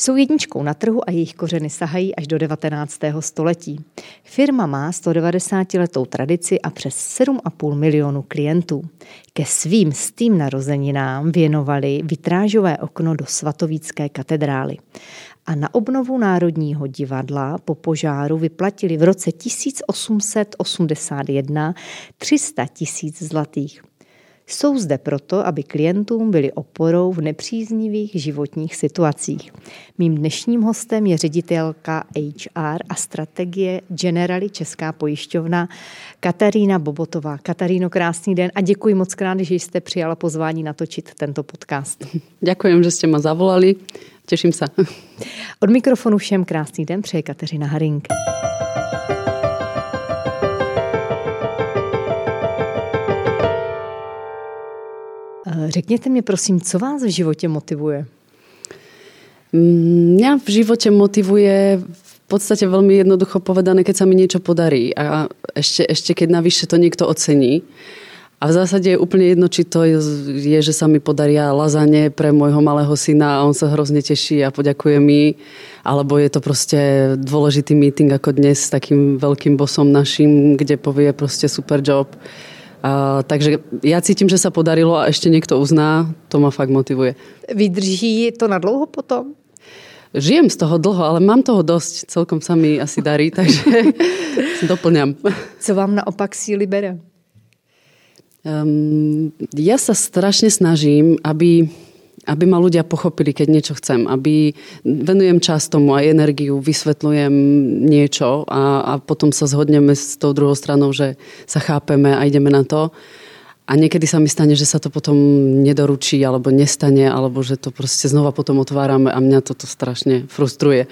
Jsou jedničkou na trhu a jejich kořeny sahají až do 19. století. Firma má 190-letou tradici a přes 7,5 milionu klientů. Ke svým stým narozeninám věnovali vitrážové okno do svatovícké katedrály a na obnovu Národního divadla po požáru vyplatili v roce 1881 300 tisíc zlatých. Jsou zde proto, aby klientům byli oporou v nepříznivých životních situacích. Mým dnešním hostem je ředitelka HR a strategie Generali Česká pojišťovna Katarína Bobotová. Kataríno, krásný den a děkuji moc krát, že jste přijala pozvání natočit tento podcast. Děkuji, že jste ma zavolali. Těším se. Od mikrofonu všem krásný den přeje Kateřina Harink. Řekněte mi prosím, co vás v životě motivuje? Mňa v živote motivuje v podstate veľmi jednoducho povedané, keď sa mi niečo podarí a ešte, ešte keď navyše to niekto ocení. A v zásade je úplne jedno, či to je, že sa mi podaria lazanie pre môjho malého syna a on sa hrozne teší a poďakuje mi, alebo je to proste dôležitý meeting ako dnes s takým veľkým bosom našim, kde povie proste super job. A, takže ja cítim, že sa podarilo a ešte niekto uzná, to ma fakt motivuje. Vydrží to na dlouho potom? Žijem z toho dlho, ale mám toho dosť. Celkom sa mi asi darí, takže doplňam. Co vám naopak síly bere? Um, ja sa strašne snažím, aby aby ma ľudia pochopili, keď niečo chcem, aby venujem čas tomu aj energiu, vysvetľujem niečo a, a potom sa zhodneme s tou druhou stranou, že sa chápeme a ideme na to. A niekedy sa mi stane, že sa to potom nedoručí alebo nestane, alebo že to prostě znova potom otvárame a mňa toto strašně frustruje.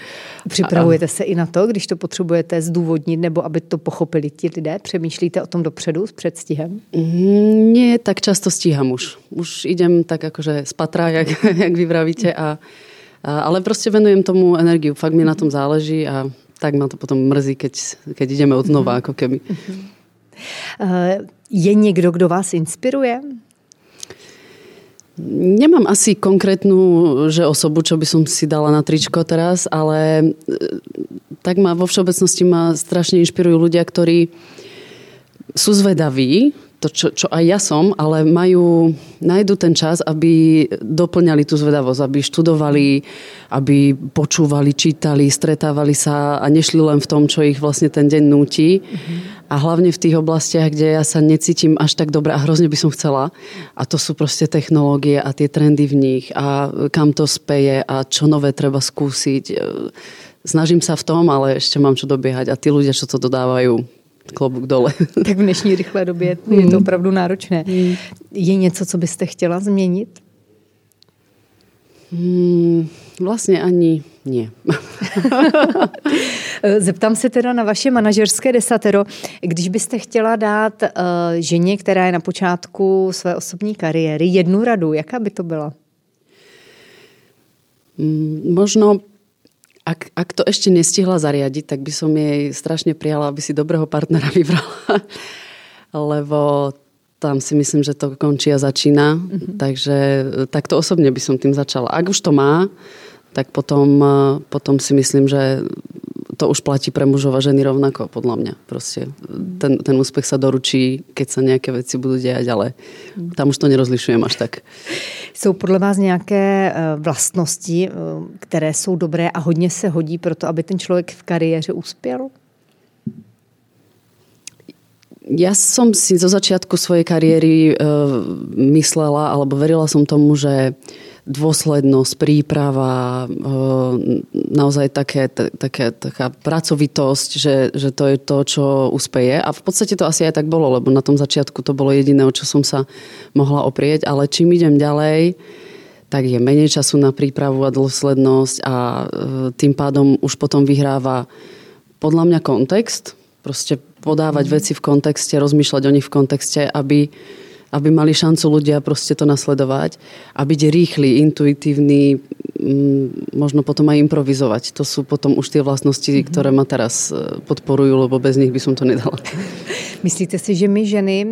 Připravujete se i na to, když to potřebujete zdůvodnit, nebo aby to pochopili ti lidé? Přemýšlíte o tom dopředu s předstihem? Mm, nie, tak často stíham už. Už idem tak akože z patra, jak, jak vy vravíte. A, a, ale prostě venujem tomu energiu. Fakt mi na tom záleží a tak ma to potom mrzí, keď, keď ideme od znova, ako keby. Uh, je někdo, kdo vás inspiruje? Nemám asi konkrétnu že osobu, čo by som si dala na tričko teraz, ale e, tak ma vo všeobecnosti ma strašne inšpirujú ľudia, ktorí sú zvedaví, to, čo, čo aj ja som, ale majú, nájdu ten čas, aby doplňali tú zvedavosť, aby študovali, aby počúvali, čítali, stretávali sa a nešli len v tom, čo ich vlastne ten deň núti. Mm-hmm a hlavne v tých oblastiach, kde ja sa necítim až tak dobre a hrozne by som chcela. A to sú proste technológie a tie trendy v nich a kam to speje a čo nové treba skúsiť. Snažím sa v tom, ale ešte mám čo dobiehať a tí ľudia, čo to dodávajú, klobuk dole. Tak v dnešní rychlé době je to opravdu náročné. Mm. Je něco, co byste chtěla změnit? Hmm, vlastně ani nie. Zeptám se teda na vaše manažerské desatero. Když byste chtěla dát uh, ženě, která je na počátku své osobní kariéry, jednu radu, jaká by to byla? Mm, možno ak, ak to ešte nestihla zariadiť, tak by som jej strašne prijala, aby si dobrého partnera vybrala. Lebo tam si myslím, že to končí a začína. Mm-hmm. Takže takto osobne by som tým začala. Ak už to má, tak potom, potom si myslím, že to už platí pre mužov a ženy rovnako, podľa mňa. Proste ten, ten úspech sa doručí, keď sa nejaké veci budú dejať, ale tam už to nerozlišujem až tak. Jsou podle vás nějaké e, vlastnosti, e, které jsou dobré a hodně se hodí pro to, aby ten člověk v kariéře uspěl? Ja som si zo začiatku svojej kariéry e, myslela, alebo verila som tomu, že dôslednosť, príprava, naozaj také, také, taká pracovitosť, že, že to je to, čo uspeje. A v podstate to asi aj tak bolo, lebo na tom začiatku to bolo jediné, o čo som sa mohla oprieť. Ale čím idem ďalej, tak je menej času na prípravu a dôslednosť a e, tým pádom už potom vyhráva podľa mňa kontext. Proste podávať mm. veci v kontexte, rozmýšľať o nich v kontexte, aby aby mali šancu ľudia proste to nasledovať a byť rýchly, intuitívny, mm, možno potom aj improvizovať. To sú potom už tie vlastnosti, mm-hmm. ktoré ma teraz e, podporujú, lebo bez nich by som to nedala. Myslíte si, že my ženy e,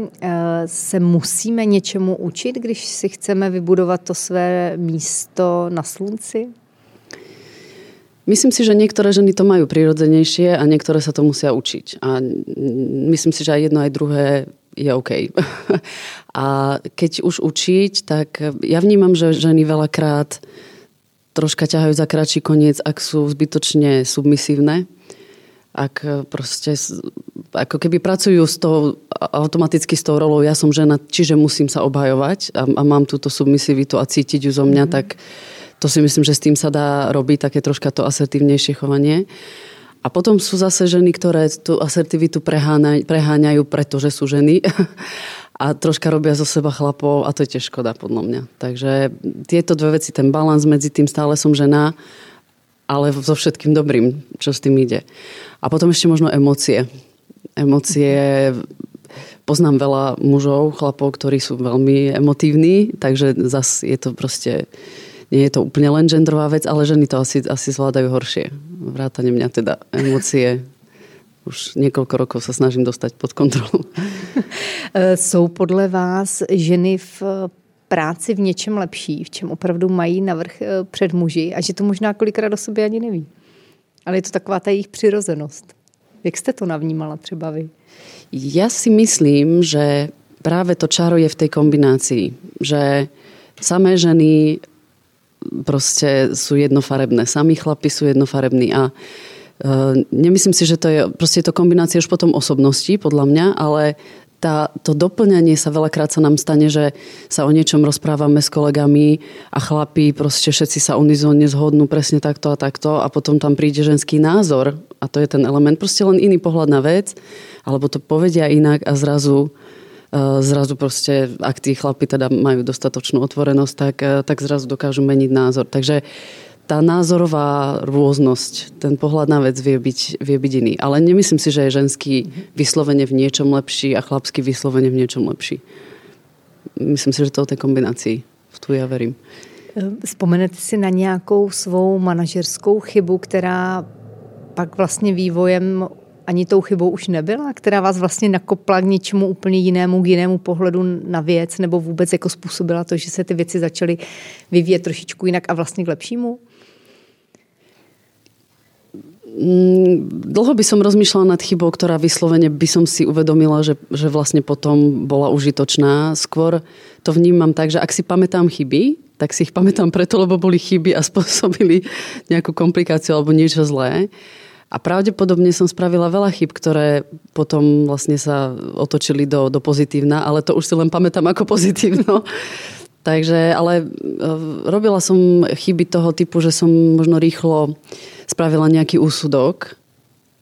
se musíme něčemu učit, když si chceme vybudovat to své místo na slunci? Myslím si, že niektoré ženy to majú prirodzenejšie a niektoré sa to musia učiť. A myslím si, že aj jedno, aj druhé je OK. a keď už učiť, tak ja vnímam, že ženy veľakrát troška ťahajú za kratší koniec, ak sú zbytočne submisívne. Ak proste, ako keby pracujú s tou, automaticky s tou rolou, ja som žena, čiže musím sa obhajovať a, a mám túto submisivitu a cítiť ju zo mňa, mm-hmm. tak to si myslím, že s tým sa dá robiť také troška to asertívnejšie chovanie. A potom sú zase ženy, ktoré tú asertivitu preháňajú, preháňajú pretože sú ženy a troška robia zo seba chlapov a to je tiež škoda podľa mňa. Takže tieto dve veci, ten balans medzi tým stále som žena, ale so všetkým dobrým, čo s tým ide. A potom ešte možno emócie. Emócie poznám veľa mužov, chlapov, ktorí sú veľmi emotívni, takže zase je to proste nie je to úplne len genderová vec, ale ženy to asi, asi zvládajú horšie. Vrátane mňa teda emócie. Už niekoľko rokov sa snažím dostať pod kontrolu. Jsou podle vás ženy v práci v něčem lepší, v čem opravdu mají navrh eh, před muži a že to možná kolikrát do sobě ani neví. Ale je to taková ta jejich přirozenost. Jak jste to navnímala třeba vy? Ja si myslím, že práve to čaro je v tej kombinácii. Že samé ženy proste sú jednofarebné. Sami chlapi sú jednofarební a e, nemyslím si, že to je, proste je to kombinácia už potom osobností, podľa mňa, ale tá, to doplňanie sa veľakrát sa nám stane, že sa o niečom rozprávame s kolegami a chlapí proste všetci sa unizónne zhodnú presne takto a takto a potom tam príde ženský názor a to je ten element, proste len iný pohľad na vec, alebo to povedia inak a zrazu zrazu proste, ak tí chlapi teda majú dostatočnú otvorenosť, tak, e, tak zrazu dokážu meniť názor. Takže tá názorová rôznosť, ten pohľad na vec vie byť, vie byť iný. Ale nemyslím si, že je ženský vyslovene v niečom lepší a chlapský vyslovene v niečom lepší. Myslím si, že to o tej kombinácii. V tu ja verím. Vzpomenete si na nějakou svou manažerskou chybu, která pak vlastně vývojem ani tou chybou už nebyla, která vás vlastně nakopla k něčemu úplně jinému, k jinému pohledu na věc, nebo vůbec jako způsobila to, že se ty věci začaly vyvíjet trošičku jinak a vlastně k lepšímu? Mm, dlho by som rozmýšľala nad chybou, ktorá vyslovene by som si uvedomila, že, že vlastne potom bola užitočná. Skôr to vnímam tak, že ak si pamätám chyby, tak si ich pamätám preto, lebo boli chyby a spôsobili nejakú komplikáciu alebo niečo zlé. A pravdepodobne som spravila veľa chyb, ktoré potom vlastne sa otočili do, do pozitívna, ale to už si len pamätám ako pozitívno. Takže, ale e, robila som chyby toho typu, že som možno rýchlo spravila nejaký úsudok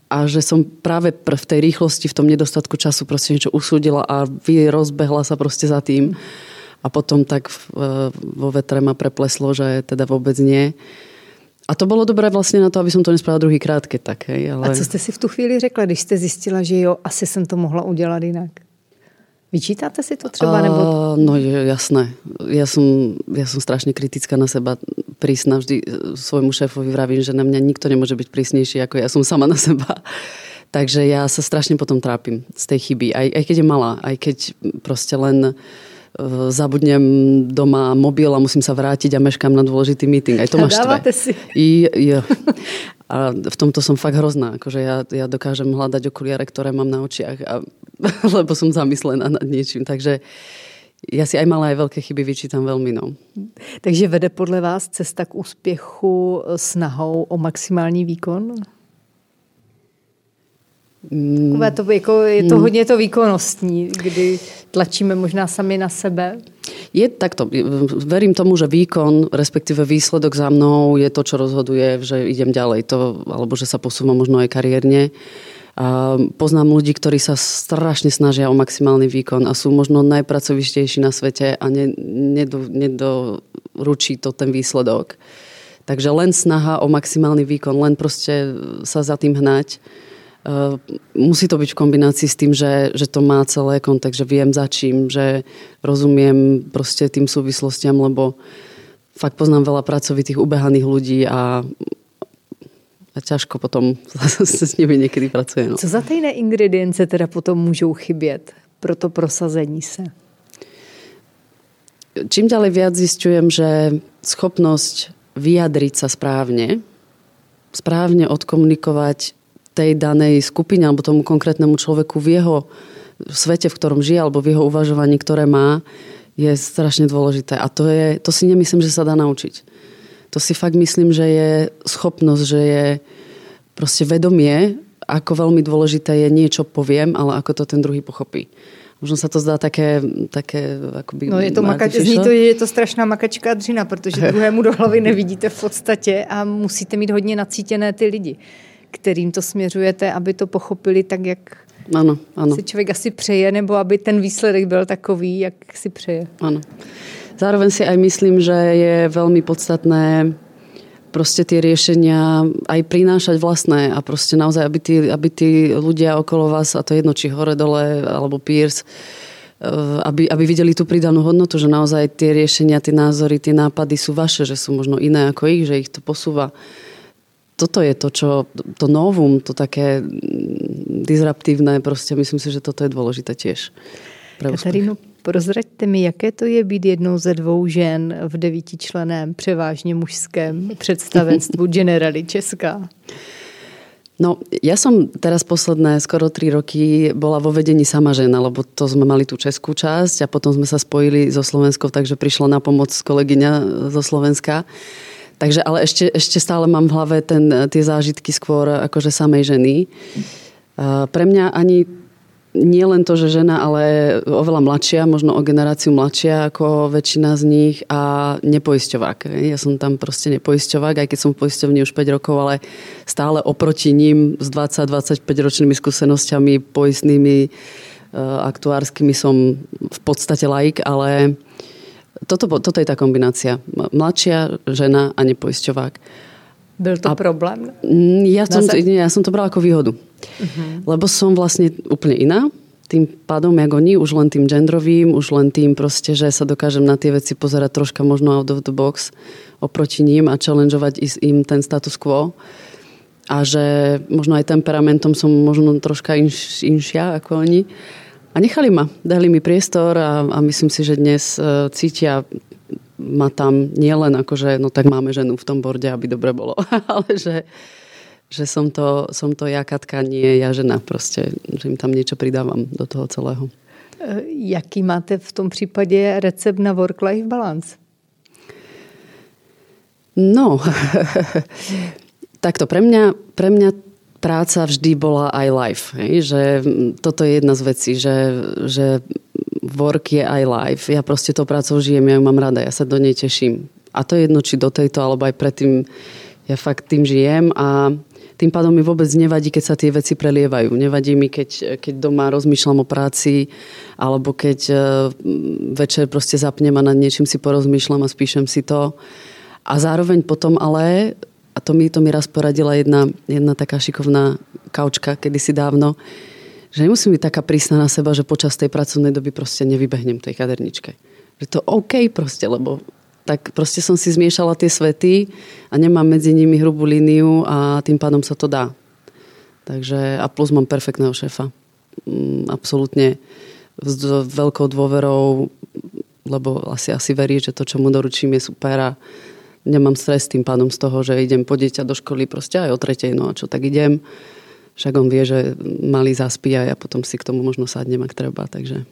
a že som práve v tej rýchlosti, v tom nedostatku času proste niečo usúdila a vy rozbehla sa proste za tým. A potom tak e, vo vetre ma prepleslo, že teda vôbec nie. A to bylo dobré vlastně na to, aby som to nespravila druhý krát, keď tak. Hej, ale... A co jste si v tu chvíli řekla, když jste zjistila, že jo, asi jsem to mohla udělat jinak? Vyčítáte si to třeba? Nebo... Uh, no jasné. Ja som, ja som strašne kritická na seba. Prísna vždy svojmu šéfovi vravím, že na mňa nikto nemôže byť prísnejší ako ja som sama na seba. Takže ja sa strašne potom trápim z tej chyby. Aj, aj keď je malá, aj keď proste len uh, Eh, zabudnem doma mobil a musím sa vrátiť a meškám na dôležitý meeting. Aj to ma štve. si. I, ja. A v tomto som fakt hrozná. Akože ja, ja dokážem hľadať okuliare, ktoré mám na očiach, a, lebo som zamyslená nad niečím. Takže ja si aj malé, aj veľké chyby vyčítam veľmi. No. Takže vede podle vás cesta k úspěchu snahou o maximální výkon? Mm. to, jako, je to mm. hodně to výkonnostní, kdy tlačíme možná sami na sebe. Je takto. Verím tomu, že výkon, respektíve výsledok za mnou je to, čo rozhoduje, že idem ďalej. To, alebo že sa posúvam možno aj kariérne. A poznám ľudí, ktorí sa strašne snažia o maximálny výkon a sú možno najpracovištejší na svete a ne, nedo, nedoručí to ten výsledok. Takže len snaha o maximálny výkon, len proste sa za tým hnať musí to byť v kombinácii s tým, že, že to má celé kontext, že viem za čím, že rozumiem proste tým súvislostiam, lebo fakt poznám veľa pracovitých, ubehaných ľudí a, a ťažko potom s nimi niekedy pracuje. No. Co za tajné ingredience teda potom môžu chybět pro to prosazení se? Čím ďalej viac zistujem, že schopnosť vyjadriť sa správne správne odkomunikovať tej danej skupine alebo tomu konkrétnemu človeku v jeho svete, v ktorom žije, alebo v jeho uvažovaní, ktoré má, je strašne dôležité. A to, je, to si nemyslím, že sa dá naučiť. To si fakt myslím, že je schopnosť, že je proste vedomie, ako veľmi dôležité je niečo poviem, ale ako to ten druhý pochopí. Možno sa to zdá také, také akoby... No je to, makač, zní to, je to strašná makačka dřina, protože druhému do hlavy nevidíte v podstatě a musíte mít hodně nacítěné ty lidi, kterým to směřujete, aby to pochopili tak, jak ano, ano. si člověk asi přeje, nebo aby ten výsledek byl takový, jak si přeje. Ano. Zároveň si aj myslím, že je veľmi podstatné proste tie riešenia aj prinášať vlastné a proste naozaj, aby tí, aby tí ľudia okolo vás, a to jedno, či hore, dole, alebo peers, eh, aby, aby videli tú pridanú hodnotu, že naozaj tie riešenia, tie názory, tie nápady sú vaše, že sú možno iné ako ich, že ich to posúva. Toto je to, čo, to novum, to také disruptívne, proste myslím si, že toto je dôležité tiež. Katarínu, Prozraďte mi, jaké to je být jednou ze dvou žen v devítičleném, převážne mužském představenstvu Generali Česká. No, ja som teraz posledné skoro tri roky bola vo vedení sama žena, lebo to sme mali tú českú časť a potom sme sa spojili so Slovenskou, takže prišla na pomoc kolegyňa zo Slovenska. Takže, ale ešte, ešte stále mám v hlave ten, tie zážitky skôr akože samej ženy. Pre mňa ani nie len to, že žena, ale oveľa mladšia, možno o generáciu mladšia ako väčšina z nich a nepoisťovák. Ja som tam proste nepoisťovák, aj keď som v poisťovni už 5 rokov, ale stále oproti ním s 20-25 ročnými skúsenosťami poistnými, aktuárskymi som v podstate laik, ale toto, toto je tá kombinácia. Mladšia žena a nepoisťovák. Byl to a, problém? Ja som, ja som to brala ako výhodu. Uh-huh. Lebo som vlastne úplne iná. Tým pádom, jak oni, už len tým genderovým, už len tým proste, že sa dokážem na tie veci pozerať troška možno out of the box oproti ním a challengeovať im ten status quo. A že možno aj temperamentom som možno troška inš, inšia ako oni. A nechali ma, dali mi priestor a, a myslím si, že dnes uh, cítia ma tam nielen ako, že no tak máme ženu v tom borde, aby dobre bolo, ale že, že som to, som to ja Katka, nie ja žena proste, že im tam niečo pridávam do toho celého. E, jaký máte v tom případě recept na work-life balance? No, takto pre mňa, pre mňa práca vždy bola aj life. Hej? Že toto je jedna z vecí, že, že work je aj life. Ja proste to prácou žijem, ja ju mám rada, ja sa do nej teším. A to je jedno, či do tejto, alebo aj predtým ja fakt tým žijem a tým pádom mi vôbec nevadí, keď sa tie veci prelievajú. Nevadí mi, keď, keď doma rozmýšľam o práci, alebo keď uh, večer proste zapnem a nad niečím si porozmýšľam a spíšem si to. A zároveň potom ale, a to mi, to mi raz poradila jedna, jedna taká šikovná kaučka kedysi dávno, že nemusím byť taká prísna na seba, že počas tej pracovnej doby proste nevybehnem tej kaderničke. Že to OK proste, lebo tak proste som si zmiešala tie svety a nemám medzi nimi hrubú líniu a tým pádom sa to dá. Takže a plus mám perfektného šéfa. Mm, absolútne s veľkou dôverou, lebo asi, asi verí, že to, čo mu doručím, je super a nemám stres tým pádom z toho, že idem po dieťa do školy proste aj o tretej, no a čo tak idem. Však on vie, že malý zaspí a ja potom si k tomu možno sadnem, ak treba, takže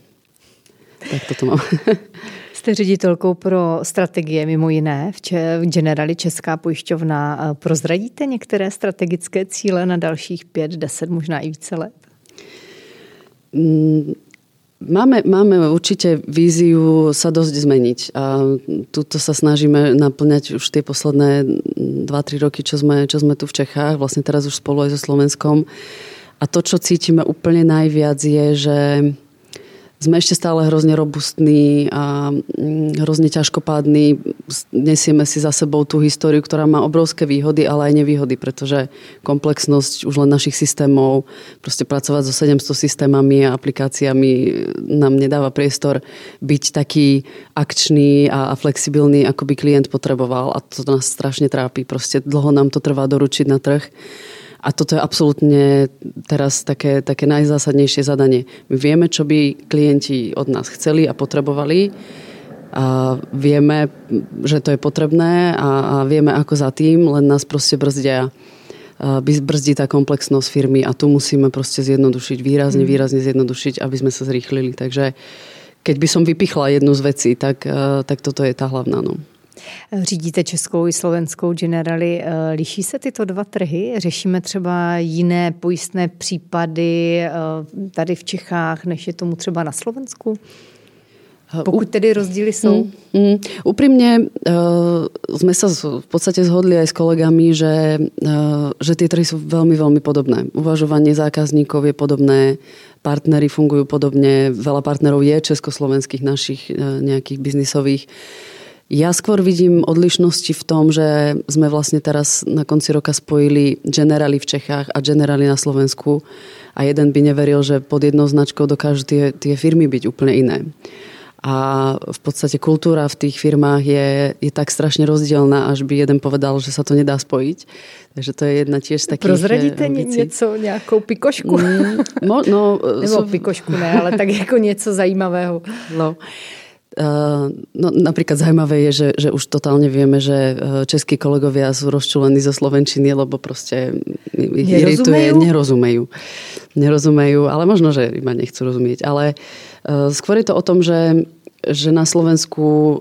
tak toto mám. Jste ředitelkou pro strategie mimo jiné v, Če- v Generali Česká pojišťovna. Prozradíte některé strategické cíle na dalších pět, deset, možná i více let? Mm, máme, máme určite víziu sa dosť zmeniť a tuto sa snažíme naplňať už tie posledné 2-3 roky, čo sme, čo sme tu v Čechách, vlastne teraz už spolu aj so Slovenskom. A to, čo cítime úplne najviac je, že sme ešte stále hrozne robustní a mm, hrozne ťažkopádni. Nesieme si za sebou tú históriu, ktorá má obrovské výhody, ale aj nevýhody, pretože komplexnosť už len našich systémov, proste pracovať so 700 systémami a aplikáciami nám nedáva priestor byť taký akčný a flexibilný, ako by klient potreboval a to nás strašne trápi. Proste dlho nám to trvá doručiť na trh. A toto je absolútne teraz také, také najzásadnejšie zadanie. My vieme, čo by klienti od nás chceli a potrebovali. A vieme, že to je potrebné a, a vieme, ako za tým, len nás proste brzdia brzdí tá komplexnosť firmy a tu musíme proste zjednodušiť, výrazne, mm. výrazne zjednodušiť, aby sme sa zrýchlili. Takže keď by som vypichla jednu z vecí, tak, tak toto je tá hlavná. No. Řídíte českou i slovenskou generali. Eh, liší se tyto dva trhy? Řešíme třeba jiné pojistné případy eh, tady v Čechách, než je tomu třeba na Slovensku? Pokud tedy rozdíly jsou? Mm, mm, úprimne sme sa v podstate zhodli aj s kolegami, že, uh, že tie trhy sú veľmi, veľmi podobné. Uvažovanie zákazníkov je podobné, partnery fungujú podobne, veľa partnerov je československých našich uh, nejakých biznisových. Ja skôr vidím odlišnosti v tom, že sme vlastne teraz na konci roka spojili generály v Čechách a generály na Slovensku a jeden by neveril, že pod jednou značkou dokážu tie, tie firmy byť úplne iné. A v podstate kultúra v tých firmách je, je tak strašne rozdielna, až by jeden povedal, že sa to nedá spojiť. Takže to je jedna tiež z takých Prozradíte ambícií. něco, nějakou pikošku? Mm, no, no, Nebo pikošku ne, ale tak jako něco zajímavého. No. No, napríklad zaujímavé je, že, že už totálne vieme, že e, českí kolegovia sú rozčulení zo Slovenčiny, lebo proste ich irituje, nerozumejú. Nerozumejú, ale možno, že iba nechcú rozumieť. Ale uh, skôr je to o tom, že že na Slovensku e,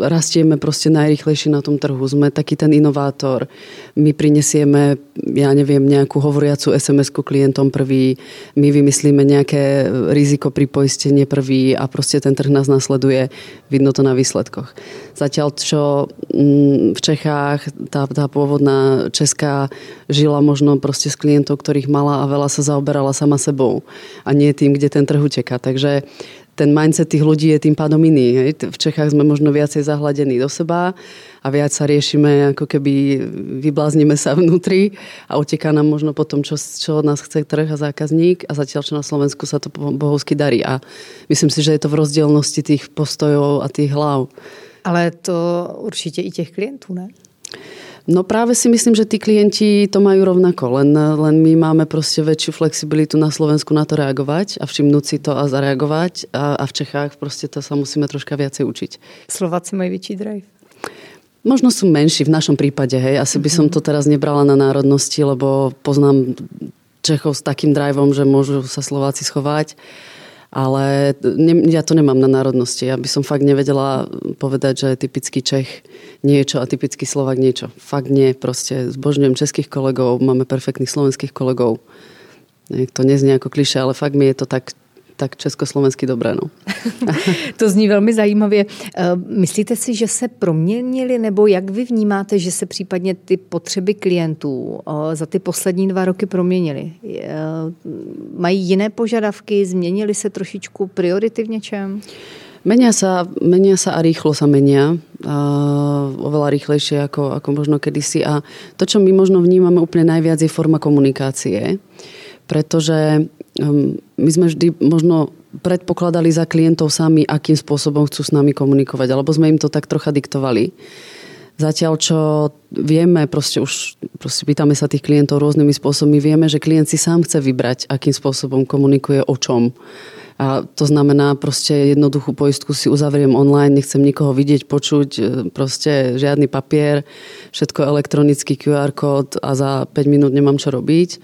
rastieme proste najrychlejšie na tom trhu. Sme taký ten inovátor. My prinesieme, ja neviem, nejakú hovoriacu SMS-ku klientom prvý, my vymyslíme nejaké riziko pri poistenie prvý a proste ten trh nás nasleduje. Vidno to na výsledkoch. Zatiaľ, čo mm, v Čechách tá, tá pôvodná česká žila možno proste s klientov, ktorých mala a veľa sa zaoberala sama sebou a nie tým, kde ten trh uteká. Takže ten mindset tých ľudí je tým pádom iný. Hej. V Čechách sme možno viacej zahladení do seba a viac sa riešime, ako keby vybláznime sa vnútri a uteká nám možno potom, čo, čo od nás chce trh a zákazník a zatiaľ, čo na Slovensku sa to bohovsky darí. A myslím si, že je to v rozdielnosti tých postojov a tých hlav. Ale to určite i těch klientů, ne? No práve si myslím, že tí klienti to majú rovnako, len, len my máme proste väčšiu flexibilitu na Slovensku na to reagovať a všimnúť si to a zareagovať a, a v Čechách proste to sa musíme troška viacej učiť. Slováci majú väčší drive? Možno sú menší v našom prípade, hej. Asi by som mhm. to teraz nebrala na národnosti, lebo poznám Čechov s takým driveom, že môžu sa Slováci schovať ale ne, ja to nemám na národnosti. Ja by som fakt nevedela povedať, že typický Čech niečo a typický Slovak niečo. Fakt nie. Proste zbožňujem českých kolegov, máme perfektných slovenských kolegov. To neznie ako kliše, ale fakt mi je to tak tak československy dobré. No. to zní velmi zajímavě. Eh, myslíte si, že se proměnili, nebo jak vy vnímáte, že se případně ty potřeby klientů eh, za ty poslední dva roky proměnily? Eh, mají jiné požadavky, změnili se trošičku priority v něčem? Menia sa, menia sa a rýchlo sa menia. A oveľa rýchlejšie ako, ako možno kedysi. A to, čo my možno vnímame úplne najviac, je forma komunikácie. Pretože my sme vždy možno predpokladali za klientov sami, akým spôsobom chcú s nami komunikovať, alebo sme im to tak trocha diktovali. Zatiaľ, čo vieme, proste už proste pýtame sa tých klientov rôznymi spôsobmi, vieme, že klient si sám chce vybrať, akým spôsobom komunikuje, o čom. A to znamená, proste jednoduchú poistku si uzavriem online, nechcem nikoho vidieť, počuť, e, proste žiadny papier, všetko elektronický QR kód a za 5 minút nemám čo robiť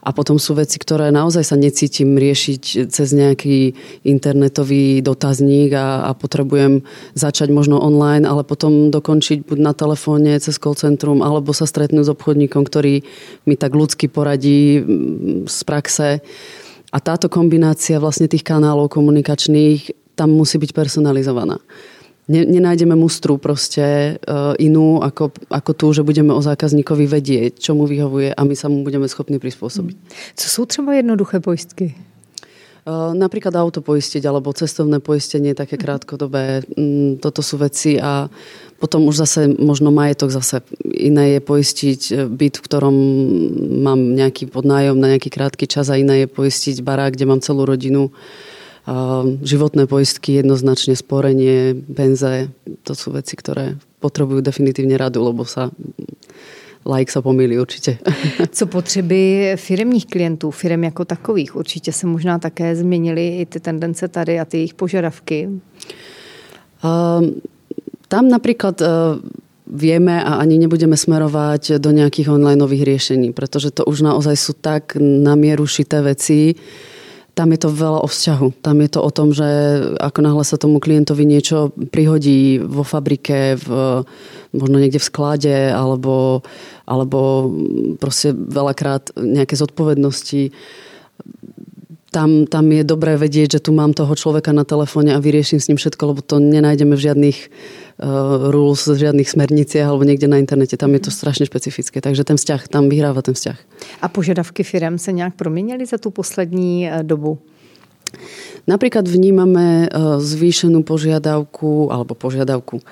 a potom sú veci, ktoré naozaj sa necítim riešiť cez nejaký internetový dotazník a, a potrebujem začať možno online, ale potom dokončiť buď na telefóne, cez call centrum, alebo sa stretnúť s obchodníkom, ktorý mi tak ľudsky poradí z praxe. A táto kombinácia vlastne tých kanálov komunikačných tam musí byť personalizovaná nenájdeme mustru proste uh, inú ako, ako tú, že budeme o zákazníkovi vedieť, čo mu vyhovuje a my sa mu budeme schopní prispôsobiť. Co sú třeba jednoduché poistky? Uh, napríklad auto poistiť alebo cestovné poistenie také mhm. krátkodobé. Mm, toto sú veci a potom už zase možno majetok zase iné je poistiť e, byt, v ktorom mám nejaký podnájom na nejaký krátky čas a iné je poistiť barák, kde mám celú rodinu. Uh, životné poistky, jednoznačne sporenie, benze, to sú veci, ktoré potrebujú definitívne radu, lebo sa like sa pomýlí určitě. Co potřeby firmních klientů, firm jako takových? Určitě se možná také změnily i ty tendence tady a ty jejich požadavky. Uh, tam napríklad uh, vieme a ani nebudeme smerovať do nejakých online nových riešení, pretože to už naozaj sú tak na mieru šité veci, tam je to veľa o vzťahu. Tam je to o tom, že ako náhle sa tomu klientovi niečo prihodí vo fabrike, v, možno niekde v sklade, alebo, alebo proste veľakrát nejaké zodpovednosti tam, tam je dobré vedieť, že tu mám toho človeka na telefóne a vyrieším s ním všetko, lebo to nenájdeme v žiadnych uh, rules, v žiadnych smerniciach alebo niekde na internete. Tam je to strašne špecifické. Takže ten vzťah, tam vyhráva ten vzťah. A požiadavky firm se nějak proměnily za tu poslední eh, dobu? Napríklad vnímame eh, zvýšenú požiadavku alebo požiadavku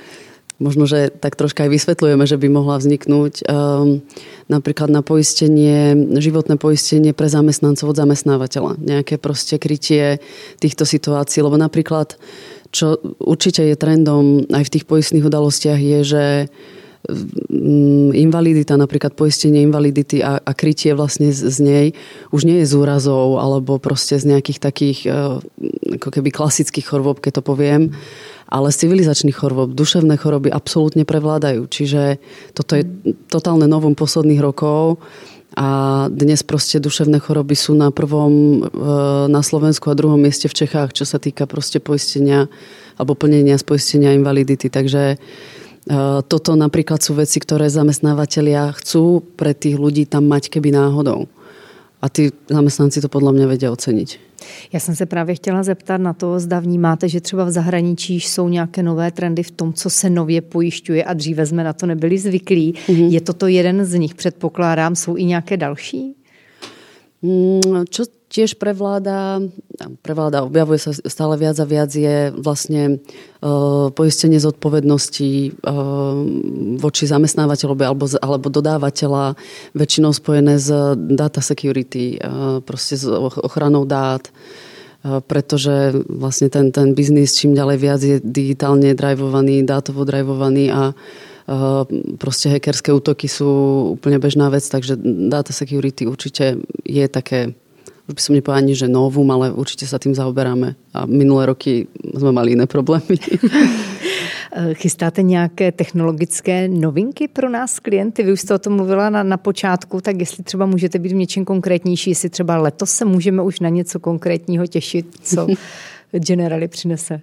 možno, že tak troška aj vysvetľujeme, že by mohla vzniknúť um, napríklad na poistenie, životné poistenie pre zamestnancov od zamestnávateľa. Nejaké proste krytie týchto situácií, lebo napríklad, čo určite je trendom aj v tých poistných udalostiach, je, že mm, invalidita, napríklad poistenie invalidity a, a krytie vlastne z, z nej už nie je z úrazov alebo proste z nejakých takých uh, ako keby klasických chorôb, keď to poviem, ale z civilizačných chorôb, duševné choroby absolútne prevládajú. Čiže toto je totálne novum posledných rokov a dnes proste duševné choroby sú na prvom e, na Slovensku a druhom mieste v Čechách, čo sa týka proste poistenia alebo plnenia z poistenia invalidity. Takže e, toto napríklad sú veci, ktoré zamestnávateľia chcú pre tých ľudí tam mať keby náhodou. A tí zamestnanci to podľa mňa vedia oceniť. Já jsem se právě chtěla zeptat na to, zda vnímáte, že třeba v zahraničí jsou nějaké nové trendy v tom, co se nově pojišťuje a dříve jsme na to nebyli zvyklí. Mm-hmm. Je toto jeden z nich, předpokládám, jsou i nějaké další? Mm, čo tiež prevláda, prevláda, objavuje sa stále viac a viac, je vlastne uh, poistenie zodpovednosti uh, voči zamestnávateľovi alebo, alebo dodávateľa, väčšinou spojené s data security, uh, proste s ochranou dát, uh, pretože vlastne ten, ten biznis čím ďalej viac je digitálne drivovaný, dátovo drivovaný a proste hackerské útoky sú úplne bežná vec, takže data security určite je také už by som nepovedala ani, že novum, ale určite sa tým zaoberáme. A minulé roky sme mali iné problémy. Chystáte nějaké technologické novinky pro nás klienty? Vy už jste o tom mluvila na, na počátku, tak jestli třeba můžete být v něčem konkrétnější, jestli třeba letos se můžeme už na něco konkrétního těšit, co Generali přinese.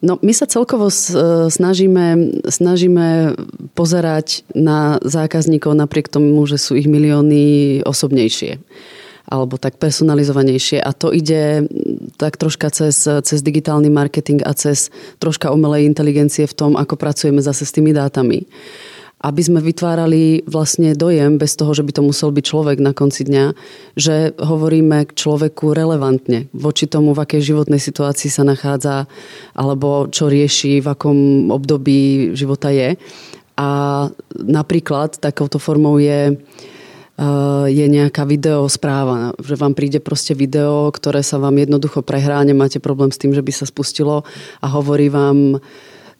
No, my sa celkovo snažíme, snažíme pozerať na zákazníkov napriek tomu, že sú ich milióny osobnejšie alebo tak personalizovanejšie. A to ide tak troška cez, cez digitálny marketing a cez troška umelej inteligencie v tom, ako pracujeme zase s tými dátami aby sme vytvárali vlastne dojem, bez toho, že by to musel byť človek na konci dňa, že hovoríme k človeku relevantne voči tomu, v akej životnej situácii sa nachádza, alebo čo rieši, v akom období života je. A napríklad takouto formou je Eh, je nejaká videospráva, že vám príde proste video, ktoré sa vám jednoducho prehrá, nemáte problém s tým, že by sa spustilo a hovorí vám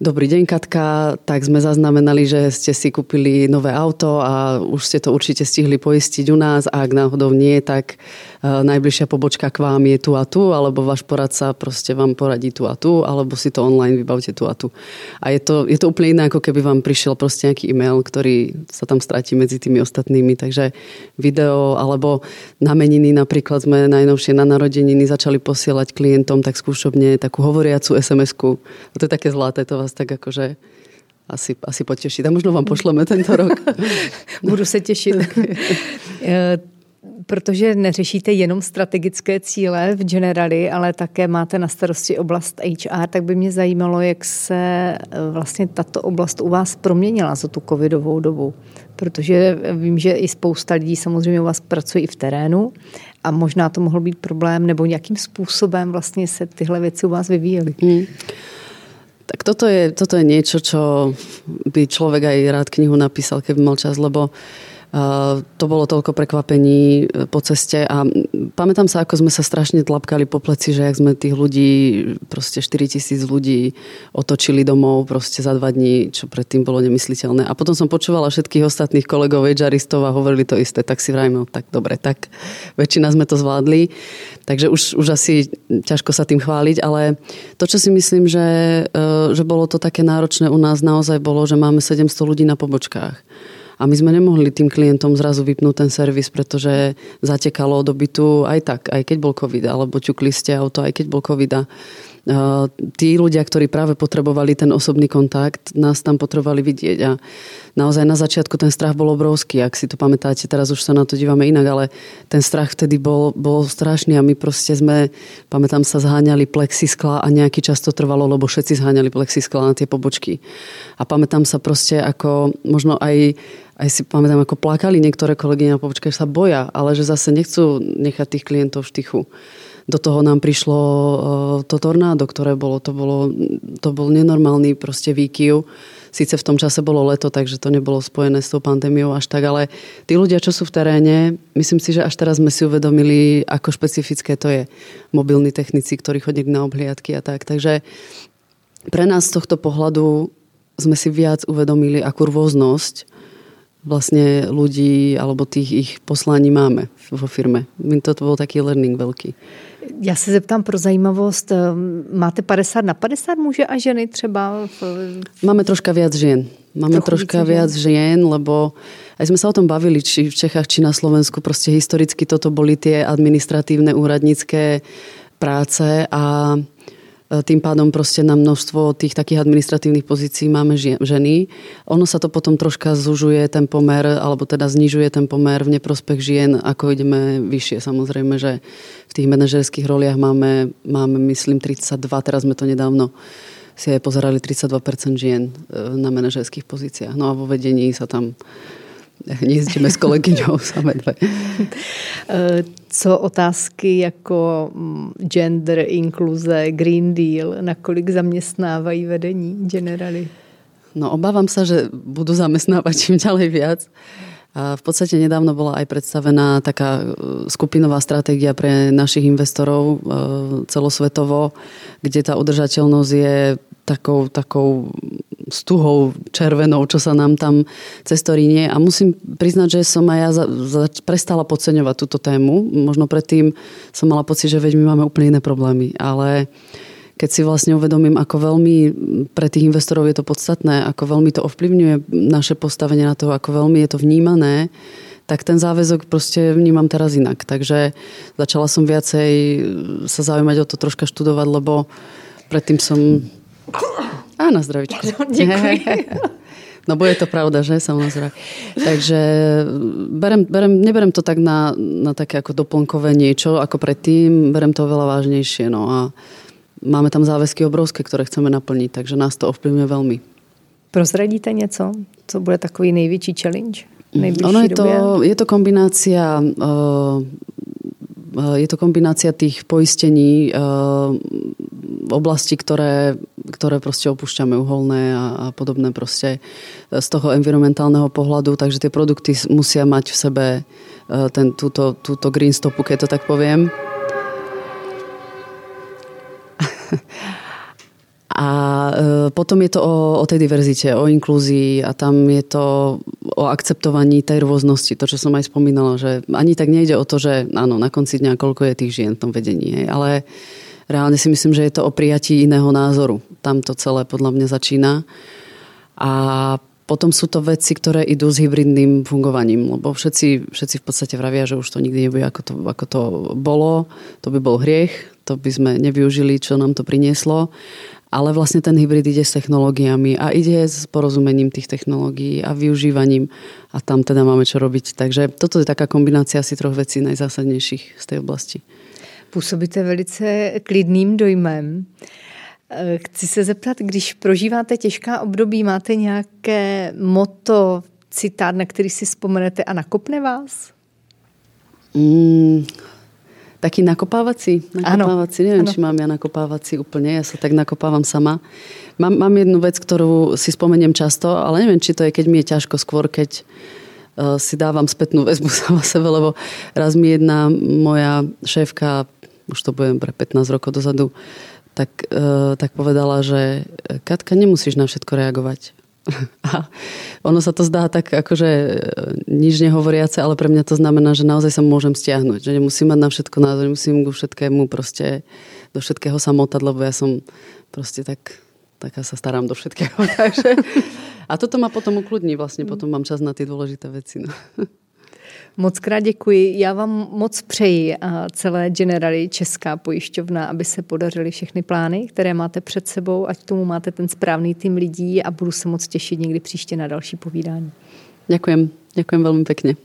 Dobrý deň, Katka. Tak sme zaznamenali, že ste si kúpili nové auto a už ste to určite stihli poistiť u nás a ak náhodou nie, tak najbližšia pobočka k vám je tu a tu, alebo váš poradca proste vám poradí tu a tu, alebo si to online vybavte tu a tu. A je to, je to úplne iné, ako keby vám prišiel proste nejaký e-mail, ktorý sa tam stratí medzi tými ostatnými. Takže video alebo na meniny napríklad sme najnovšie na narodeniny začali posielať klientom tak skúšobne takú hovoriacu SMS-ku. To je také zlaté, to vás tak akože asi, asi potešiť. A možno vám pošleme tento rok. Budu se těšit. Protože neřešíte jenom strategické cíle v Generali, ale také máte na starosti oblast HR, tak by mě zajímalo, jak se eh, vlastně tato oblast u vás proměnila za tu covidovou dobu. Protože vím, že i spousta lidí samozřejmě u vás pracuje i v terénu a možná to mohl být problém, nebo nějakým způsobem vlastně se tyhle věci u vás vyvíjely. Hmm. Tak toto je, toto je niečo, čo by človek aj rád knihu napísal, keby mal čas, lebo to bolo toľko prekvapení e, po ceste a pamätám sa, ako sme sa strašne tlapkali po pleci, že ak sme tých ľudí, proste 4 tisíc ľudí otočili domov proste za dva dní, čo predtým bolo nemysliteľné. A potom som počúvala všetkých ostatných kolegov, HRistov a hovorili to isté, tak si vrajme, no, tak dobre, tak väčšina sme to zvládli. Takže už, už asi ťažko sa tým chváliť, ale to, čo si myslím, že, e, že bolo to také náročné u nás, naozaj bolo, že máme 700 ľudí na pobočkách. A my sme nemohli tým klientom zrazu vypnúť ten servis, pretože zatekalo do bytu aj tak, aj keď bol COVID, alebo ťukli ste auto, aj keď bol COVID. A tí ľudia, ktorí práve potrebovali ten osobný kontakt, nás tam potrebovali vidieť. A naozaj na začiatku ten strach bol obrovský. Ak si to pamätáte, teraz už sa na to dívame inak, ale ten strach vtedy bol, bol strašný a my proste sme, pamätám sa, zháňali plexiskla a nejaký čas to trvalo, lebo všetci zháňali plexiskla na tie pobočky. A pamätám sa proste, ako možno aj aj si pamätám, ako plakali niektoré kolegyne pobočke, že sa boja, ale že zase nechcú nechať tých klientov v štichu. Do toho nám prišlo e, to tornádo, ktoré bolo, to, bolo, to bol nenormálny proste výkyv. Síce v tom čase bolo leto, takže to nebolo spojené s tou pandémiou až tak, ale tí ľudia, čo sú v teréne, myslím si, že až teraz sme si uvedomili, ako špecifické to je. Mobilní technici, ktorí chodí na obhliadky a tak. Takže pre nás z tohto pohľadu sme si viac uvedomili, akú rôznosť vlastne ľudí alebo tých ich poslaní máme vo firme. To bol taký learning veľký. Já se zeptám pro zajímavost, ehm, máte 50 na 50 muže a ženy třeba? V... Máme troška viac žien. Máme Trochu troška viac žien, lebo aj sme sa o tom bavili, či v Čechách, či na Slovensku. Proste historicky toto boli tie administratívne úradnícke práce a tým pádom proste na množstvo tých takých administratívnych pozícií máme ženy. Ono sa to potom troška zužuje ten pomer, alebo teda znižuje ten pomer v neprospech žien, ako ideme vyššie. Samozrejme, že v tých manažerských roliach máme, máme myslím 32, teraz sme to nedávno si aj pozerali 32% žien e, na manažerských pozíciách. No a vo vedení sa tam Nejezdíme s kolegyňou same dve. Co otázky jako mm, gender, inkluze, Green Deal, nakolik zaměstnávají vedení generály? No obávam sa, že budú zamestnávať čím ďalej viac. A v podstate nedávno bola aj predstavená taká eh, skupinová stratégia pre našich investorov eh, celosvetovo, kde tá udržateľnosť je takou, takou stuhou červenou, čo sa nám tam cez to rínie. A musím priznať, že som aj ja za, za, prestala podceňovať túto tému. Možno predtým som mala pocit, že veď my máme úplne iné problémy. Ale keď si vlastne uvedomím, ako veľmi pre tých investorov je to podstatné, ako veľmi to ovplyvňuje naše postavenie na to, ako veľmi je to vnímané, tak ten záväzok proste vnímam teraz inak. Takže začala som viacej sa zaujímať o to troška študovať, lebo predtým som Áno, zdravičko. Ďakujem. No bude to pravda, že? Samozrejme. Takže berem, berem, neberem to tak na, na také ako doplnkové niečo ako predtým, berem to veľa vážnejšie. No a máme tam záväzky obrovské, ktoré chceme naplniť, takže nás to ovplyvňuje veľmi. Prozradíte něco, co bude takový největší challenge? Ono je to, je to kombinácia uh, je to kombinácia tých poistení uh, oblasti, ktoré, ktoré proste opúšťame, uholné a, a podobné proste z toho environmentálneho pohľadu, takže tie produkty musia mať v sebe e, ten, túto, túto green stopu, keď to tak poviem. A e, potom je to o, o tej diverzite, o inklúzii a tam je to o akceptovaní tej rôznosti. To, čo som aj spomínala, že ani tak nejde o to, že áno, na konci dňa koľko je tých žien v tom vedení, ale reálne si myslím, že je to o prijatí iného názoru. Tam to celé podľa mňa začína. A potom sú to veci, ktoré idú s hybridným fungovaním, lebo všetci, všetci v podstate vravia, že už to nikdy nebude ako to, ako to bolo. To by bol hriech, to by sme nevyužili, čo nám to prinieslo. Ale vlastne ten hybrid ide s technológiami a ide s porozumením tých technológií a využívaním a tam teda máme čo robiť. Takže toto je taká kombinácia asi troch vecí najzásadnejších z tej oblasti. Působíte velice klidným dojmem. Eh, chci se zeptat, když prožíváte těžká období, máte nějaké moto, citát, na který si vzpomenete a nakopne vás? Mm, taký nakopávací? Nakopávací, neviem, ano. či mám ja nakopávací úplne, ja sa tak nakopávam sama. Mám, mám jednu vec, ktorú si spomeniem často, ale neviem, či to je, keď mi je ťažko skôr, keď si dávam spätnú väzbu sama sebe, lebo raz mi jedna moja šéfka, už to budem pre 15 rokov dozadu, tak, tak povedala, že Katka, nemusíš na všetko reagovať. A ono sa to zdá tak akože nič nehovoriace, ale pre mňa to znamená, že naozaj sa môžem stiahnuť. Že nemusím mať na všetko názor, nemusím ku všetkému proste do všetkého sa motať, lebo ja som proste tak, taká sa starám do všetkého. Takže, a toto ma potom ukludní, vlastne potom mám čas na tie dôležité veci. No. Moc krát děkuji. Já vám moc přeji a celé Generali Česká pojišťovna, aby se podařily všechny plány, které máte před sebou, ať tomu máte ten správný tým lidí a budu se moc těšit někdy příště na další povídání. Ďakujem. Ďakujem veľmi pekne.